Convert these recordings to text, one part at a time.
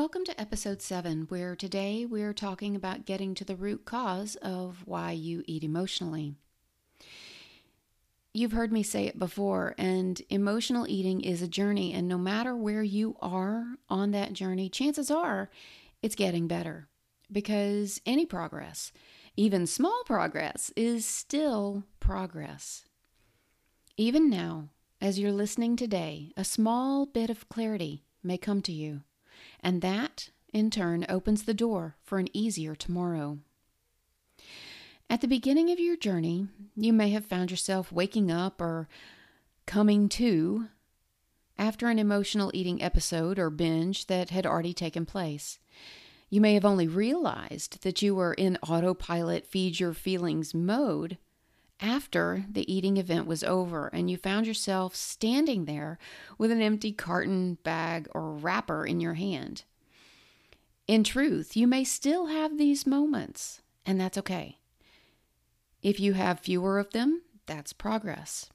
Welcome to episode 7, where today we're talking about getting to the root cause of why you eat emotionally. You've heard me say it before, and emotional eating is a journey, and no matter where you are on that journey, chances are it's getting better because any progress, even small progress, is still progress. Even now, as you're listening today, a small bit of clarity may come to you, and that, in turn, opens the door for an easier tomorrow. At the beginning of your journey, you may have found yourself waking up or coming to after an emotional eating episode or binge that had already taken place. You may have only realized that you were in autopilot feed your feelings mode after the eating event was over and you found yourself standing there with an empty carton, bag, or wrapper in your hand. In truth, you may still have these moments, and that's okay. If you have fewer of them, that's progress.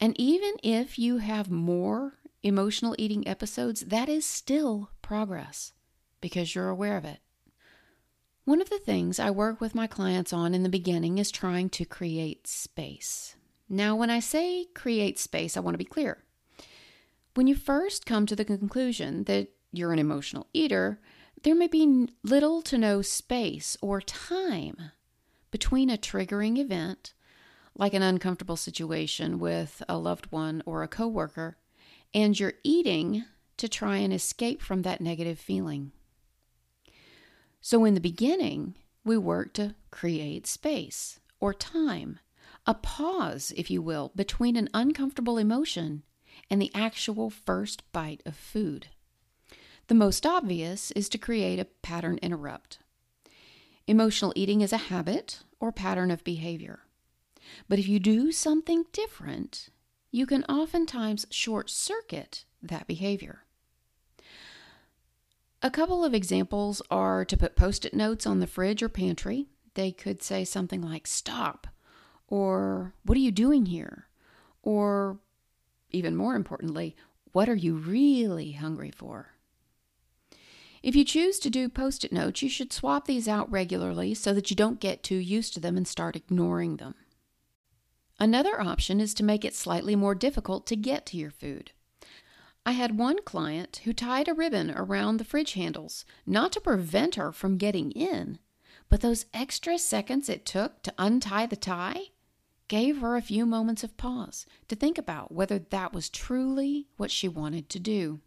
And even if you have more emotional eating episodes, that is still progress because you're aware of it. One of the things I work with my clients on in the beginning is trying to create space. Now, when I say create space, I want to be clear. When you first come to the conclusion that you're an emotional eater, there may be little to no space or time between a triggering event, like an uncomfortable situation with a loved one or a coworker, and you're eating to try and escape from that negative feeling. So, in the beginning, we work to create space or time, a pause, if you will, between an uncomfortable emotion and the actual first bite of food. The most obvious is to create a pattern interrupt. Emotional eating is a habit or pattern of behavior. But if you do something different, you can oftentimes short circuit that behavior. A couple of examples are to put post it notes on the fridge or pantry. They could say something like, Stop, or What are you doing here? Or, even more importantly, What are you really hungry for? If you choose to do post it notes, you should swap these out regularly so that you don't get too used to them and start ignoring them. Another option is to make it slightly more difficult to get to your food. I had one client who tied a ribbon around the fridge handles, not to prevent her from getting in, but those extra seconds it took to untie the tie gave her a few moments of pause to think about whether that was truly what she wanted to do.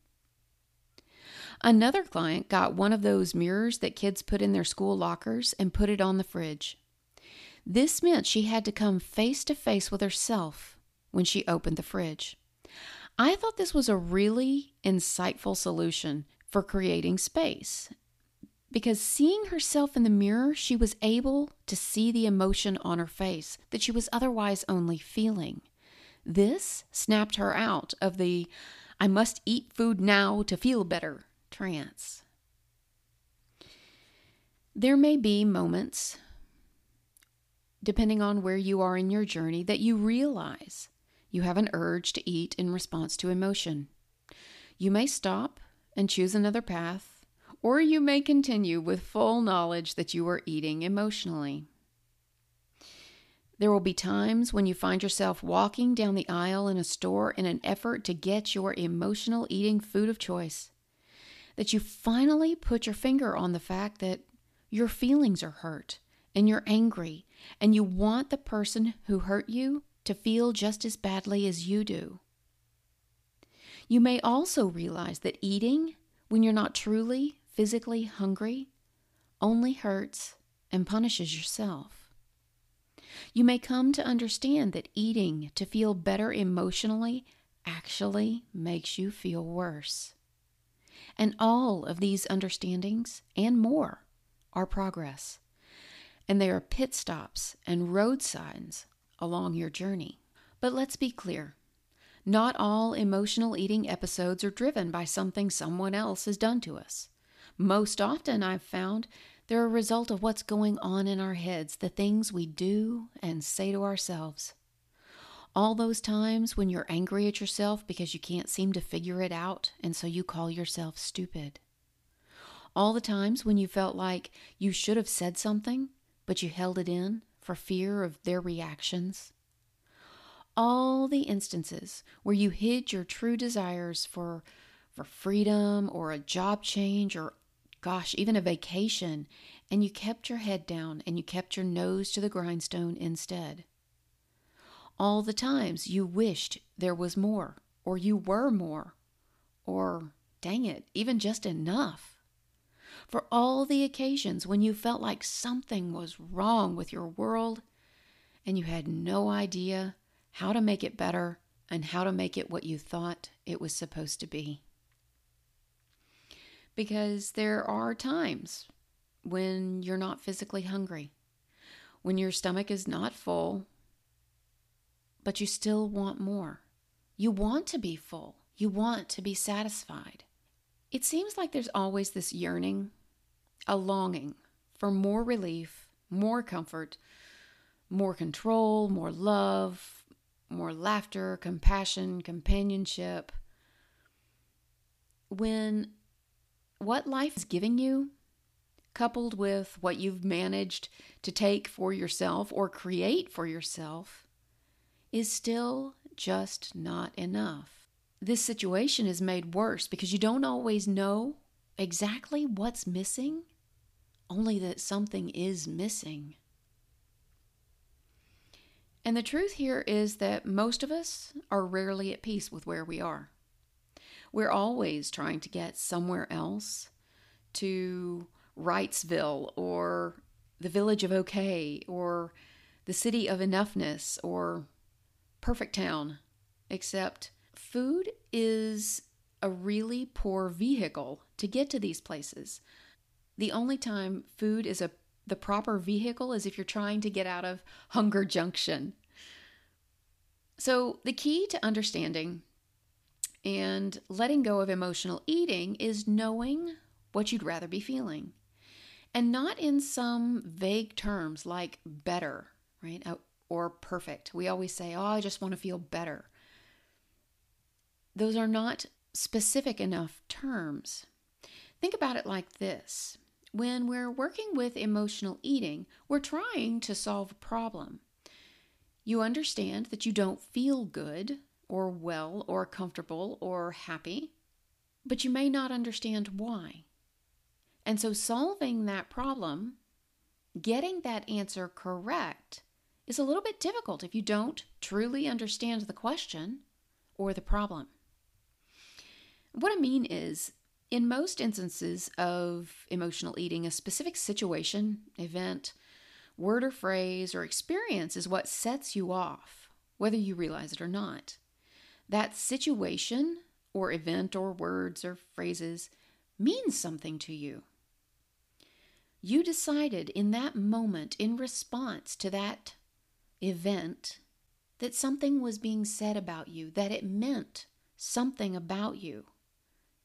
Another client got one of those mirrors that kids put in their school lockers and put it on the fridge. This meant she had to come face to face with herself when she opened the fridge. I thought this was a really insightful solution for creating space because seeing herself in the mirror, she was able to see the emotion on her face that she was otherwise only feeling. This snapped her out of the I must eat food now to feel better trance. There may be moments, depending on where you are in your journey, that you realize you have an urge to eat in response to emotion. You may stop and choose another path, or you may continue with full knowledge that you are eating emotionally. There will be times when you find yourself walking down the aisle in a store in an effort to get your emotional eating food of choice. That you finally put your finger on the fact that your feelings are hurt and you're angry and you want the person who hurt you to feel just as badly as you do. You may also realize that eating, when you're not truly physically hungry, only hurts and punishes yourself. You may come to understand that eating to feel better emotionally actually makes you feel worse. And all of these understandings and more are progress. And they are pit stops and road signs along your journey. But let's be clear not all emotional eating episodes are driven by something someone else has done to us. Most often, I've found they're a result of what's going on in our heads, the things we do and say to ourselves. All those times when you're angry at yourself because you can't seem to figure it out, and so you call yourself stupid. All the times when you felt like you should have said something, but you held it in for fear of their reactions all the instances where you hid your true desires for for freedom or a job change or gosh, even a vacation, and you kept your head down and you kept your nose to the grindstone instead. All the times you wished there was more, or you were more, or dang it, even just enough. For all the occasions when you felt like something was wrong with your world and you had no idea how to make it better, and how to make it what you thought it was supposed to be. Because there are times when you're not physically hungry, when your stomach is not full, but you still want more. You want to be full, you want to be satisfied. It seems like there's always this yearning, a longing for more relief, more comfort, more control, more love, more laughter, compassion, companionship. When what life is giving you, coupled with what you've managed to take for yourself or create for yourself, is still just not enough. This situation is made worse because you don't always know exactly what's missing, only that something is missing. And the truth here is that most of us are rarely at peace with where we are. We're always trying to get somewhere else to Wrightsville or the village of okay or the city of enoughness or perfect town, except food is a really poor vehicle to get to these places. The only time food is a the proper vehicle is if you're trying to get out of hunger junction. So, the key to understanding and letting go of emotional eating is knowing what you'd rather be feeling. And not in some vague terms like better, right? Uh, or perfect. We always say, oh, I just want to feel better. Those are not specific enough terms. Think about it like this when we're working with emotional eating, we're trying to solve a problem. You understand that you don't feel good or well or comfortable or happy, but you may not understand why. And so, solving that problem, getting that answer correct, is a little bit difficult if you don't truly understand the question or the problem. What I mean is, in most instances of emotional eating, a specific situation, event, word or phrase, or experience is what sets you off, whether you realize it or not. That situation, or event, or words, or phrases means something to you. You decided in that moment, in response to that event, that something was being said about you, that it meant something about you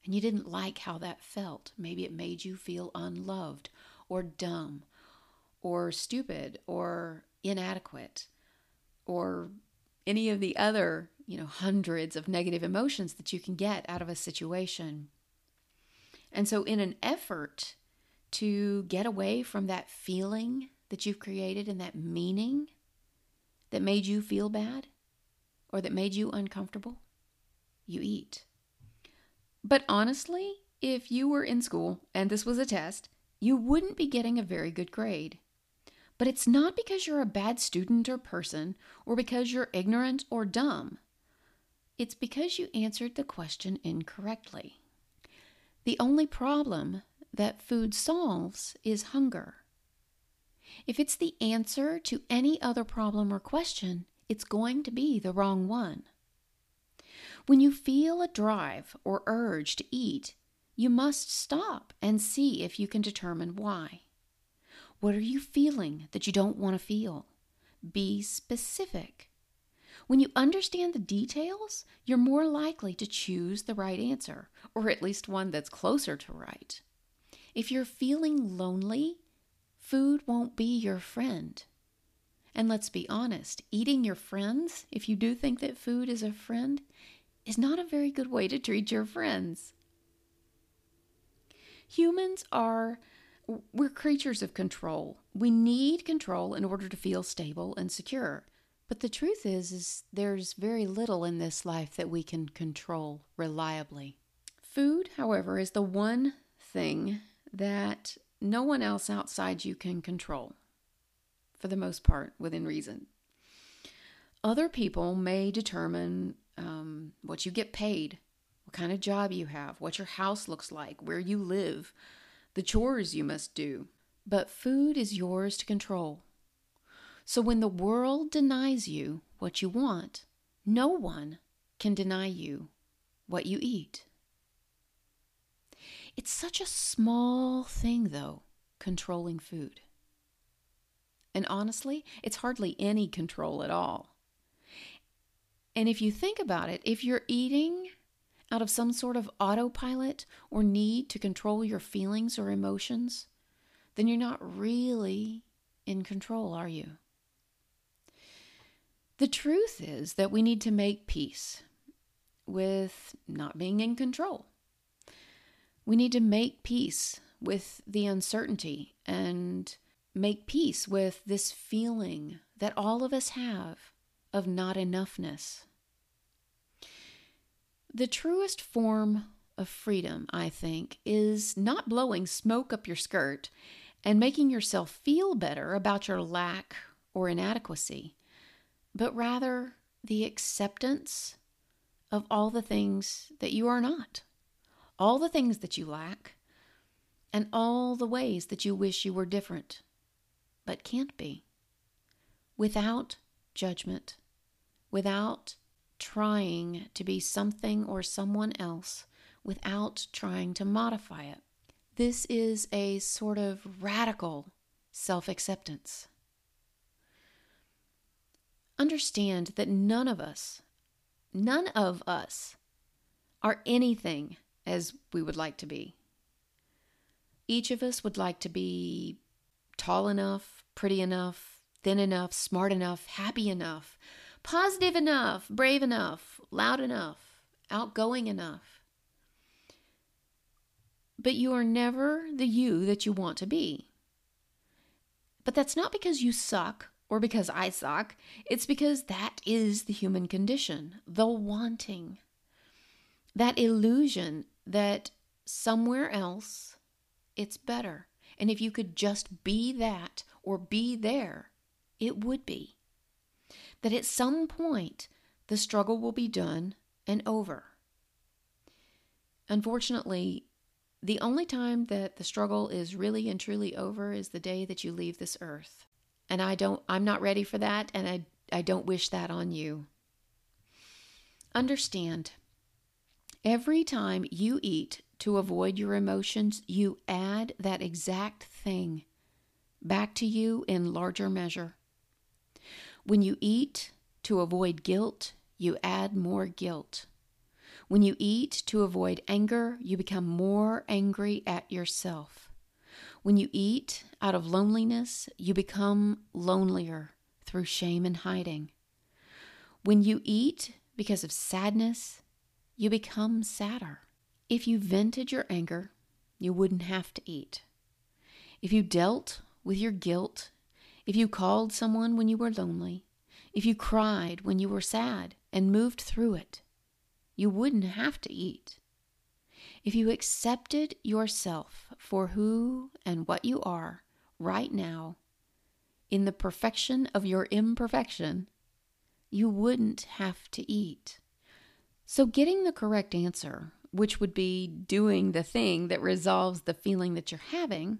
and you didn't like how that felt. Maybe it made you feel unloved or dumb or stupid or inadequate or any of the other, you know, hundreds of negative emotions that you can get out of a situation. And so, in an effort to get away from that feeling that you've created and that meaning that made you feel bad or that made you uncomfortable, you eat. But honestly, if you were in school and this was a test, you wouldn't be getting a very good grade. But it's not because you're a bad student or person or because you're ignorant or dumb. It's because you answered the question incorrectly. The only problem that food solves is hunger. If it's the answer to any other problem or question, it's going to be the wrong one. When you feel a drive or urge to eat, you must stop and see if you can determine why. What are you feeling that you don't want to feel? Be specific. When you understand the details, you're more likely to choose the right answer, or at least one that's closer to right. If you're feeling lonely, food won't be your friend. And let's be honest, eating your friends, if you do think that food is a friend, is not a very good way to treat your friends. Humans are we're creatures of control. We need control in order to feel stable and secure. But the truth is is there's very little in this life that we can control reliably. Food, however, is the one thing that no one else outside you can control. For the most part, within reason. Other people may determine um, what you get paid, what kind of job you have, what your house looks like, where you live, the chores you must do. But food is yours to control. So when the world denies you what you want, no one can deny you what you eat. It's such a small thing, though, controlling food. And honestly, it's hardly any control at all. And if you think about it, if you're eating out of some sort of autopilot or need to control your feelings or emotions, then you're not really in control, are you? The truth is that we need to make peace with not being in control. We need to make peace with the uncertainty and make peace with this feeling that all of us have of not enoughness. The truest form of freedom, I think, is not blowing smoke up your skirt and making yourself feel better about your lack or inadequacy, but rather the acceptance of all the things that you are not, all the things that you lack, and all the ways that you wish you were different, but can't be, without judgment, without trying to be something or someone else without trying to modify it. This is a sort of radical self acceptance. Understand that none of us, none of us, are anything as we would like to be. Each of us would like to be tall enough, pretty enough, thin enough, smart enough, happy enough, positive enough, brave enough, loud enough, outgoing enough. But you are never the you that you want to be. But that's not because you suck or because I suck. It's because that is the human condition, the wanting. That illusion that somewhere else it's better. And if you could just be that or be there, it would be that at some point the struggle will be done and over. Unfortunately, the only time that the struggle is really and truly over is the day that you leave this earth. And I don't I'm not ready for that and I I don't wish that on you. Understand every time you eat to avoid your emotions, you add that exact thing back to you in larger measure. When you eat to avoid guilt, you add more guilt. When you eat to avoid anger, you become more angry at yourself. When you eat out of loneliness, you become lonelier through shame and hiding. When you eat because of sadness, you become sadder. If you vented your anger, you wouldn't have to eat. If you dealt with your guilt, if you called someone when you were lonely, if you cried when you were sad and moved through it, you wouldn't have to eat. If you accepted yourself for who and what you are right now, in the perfection of your imperfection, you wouldn't have to eat. So, getting the correct answer, which would be doing the thing that resolves the feeling that you're having,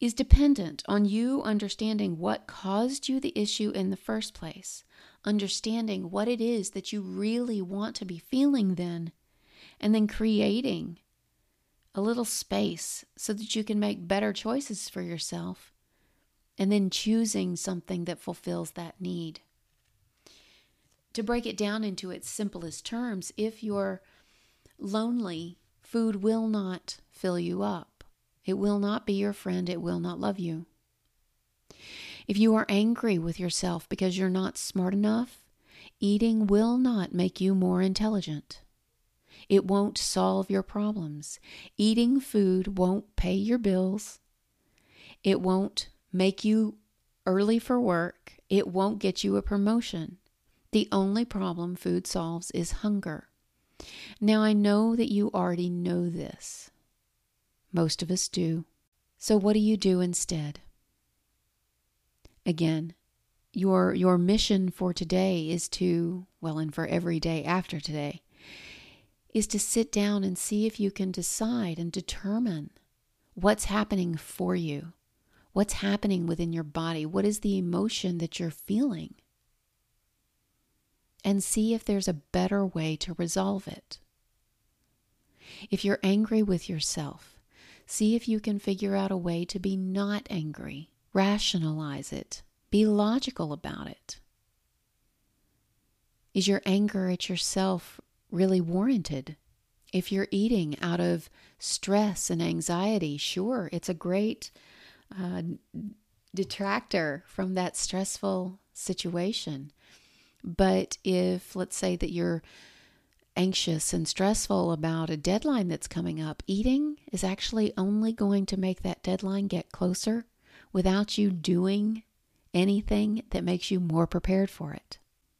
is dependent on you understanding what caused you the issue in the first place, understanding what it is that you really want to be feeling then, and then creating a little space so that you can make better choices for yourself, and then choosing something that fulfills that need. To break it down into its simplest terms, if you're lonely, food will not fill you up. It will not be your friend. It will not love you. If you are angry with yourself because you're not smart enough, eating will not make you more intelligent. It won't solve your problems. Eating food won't pay your bills. It won't make you early for work. It won't get you a promotion. The only problem food solves is hunger. Now, I know that you already know this. Most of us do. So what do you do instead? Again, your your mission for today is to, well, and for every day after today, is to sit down and see if you can decide and determine what's happening for you. What's happening within your body? What is the emotion that you're feeling? And see if there's a better way to resolve it. If you're angry with yourself, See if you can figure out a way to be not angry. Rationalize it. Be logical about it. Is your anger at yourself really warranted? If you're eating out of stress and anxiety, sure, it's a great uh, detractor from that stressful situation. But if, let's say, that you're anxious and stressful about a deadline that's coming up, eating is actually only going to make that deadline get closer without you doing anything that makes you more prepared for it.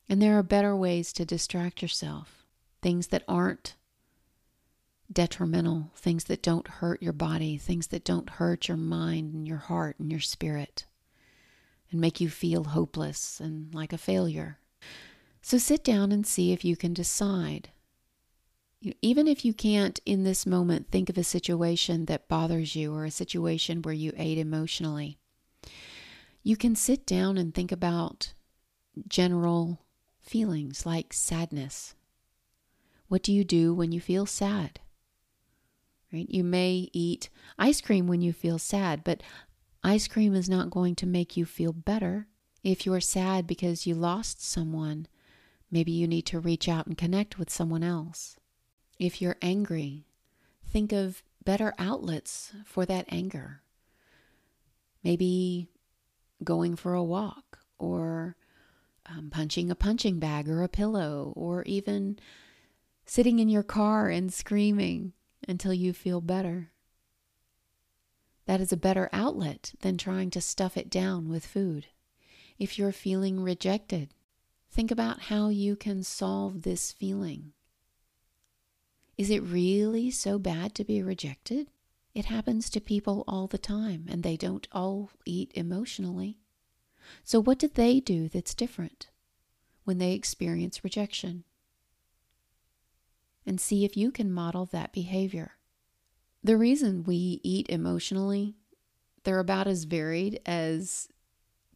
And there are better ways to distract yourself, things that aren't detrimental, things that don't hurt your body, things that don't hurt your mind and your heart and your spirit and make you feel hopeless and like a failure. So sit down and see if you can decide even if you can't in this moment think of a situation that bothers you or a situation where you ate emotionally, you can sit down and think about general feelings like sadness. What do you do when you feel sad? Right? You may eat ice cream when you feel sad, but ice cream is not going to make you feel better. If you're sad because you lost someone, maybe you need to reach out and connect with someone else. If you're angry, think of better outlets for that anger. Maybe going for a walk or um, punching a punching bag or a pillow or even sitting in your car and screaming until you feel better. That is a better outlet than trying to stuff it down with food. If you're feeling rejected, think about how you can solve this feeling. Is it really so bad to be rejected? It happens to people all the time, and they don't all eat emotionally. So, what do they do that's different when they experience rejection? And see if you can model that behavior. The reason we eat emotionally, they're about as varied as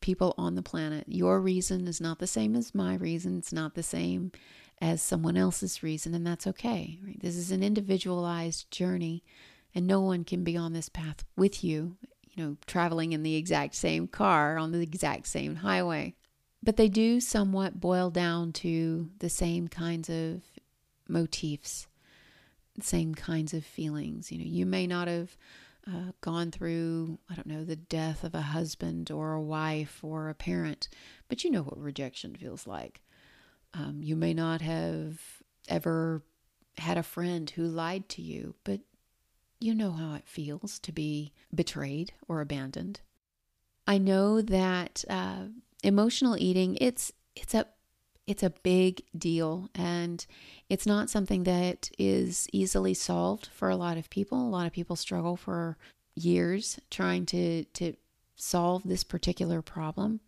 people on the planet. Your reason is not the same as my reason, it's not the same as someone else's reason, and that's okay. Right? This is an individualized journey, and no one can be on this path with you, you know, traveling in the exact same car on the exact same highway. But they do somewhat boil down to the same kinds of motifs, same kinds of feelings. You know, you may not have uh, gone through, I don't know, the death of a husband or a wife or a parent, but you know what rejection feels like. Um, you may not have ever had a friend who lied to you, but you know how it feels to be betrayed or abandoned. I know that uh, emotional eating it's it's a it's a big deal and it's not something that is easily solved for a lot of people. A lot of people struggle for years trying to to solve this particular problem.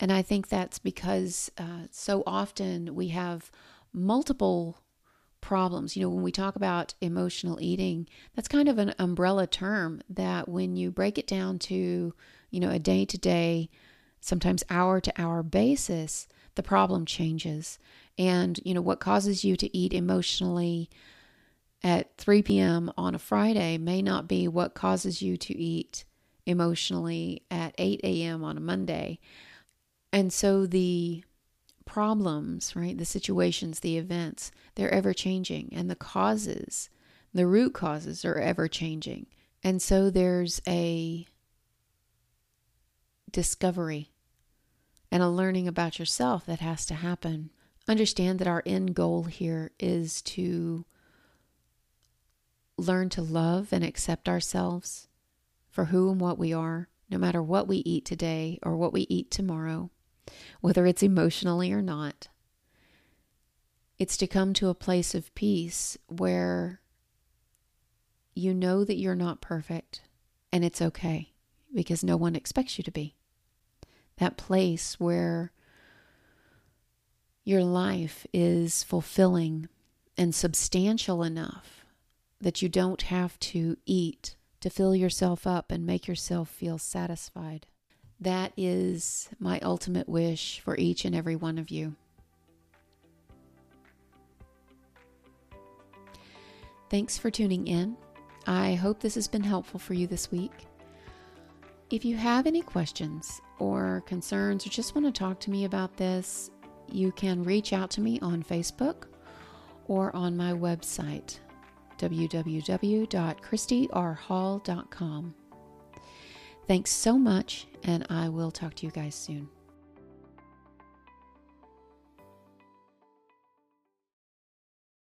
And I think that's because uh, so often we have multiple problems. You know, when we talk about emotional eating, that's kind of an umbrella term that when you break it down to, you know, a day to day, sometimes hour to hour basis, the problem changes. And, you know, what causes you to eat emotionally at 3 p.m. on a Friday may not be what causes you to eat emotionally at 8 a.m. on a Monday. And so the problems, right, the situations, the events, they're ever changing, and the causes, the root causes are ever changing. And so there's a discovery and a learning about yourself that has to happen. Understand that our end goal here is to learn to love and accept ourselves for who and what we are, no matter what we eat today or what we eat tomorrow, whether it's emotionally or not. It's to come to a place of peace where you know that you're not perfect and it's okay because no one expects you to be. That place where your life is fulfilling and substantial enough that you don't have to eat to fill yourself up and make yourself feel satisfied. That is my ultimate wish for each and every one of you. Thanks for tuning in. I hope this has been helpful for you this week. If you have any questions or concerns or just want to talk to me about this, you can reach out to me on Facebook or on my website, www.christyrhall.com. Thanks so much, and I will talk to you guys soon.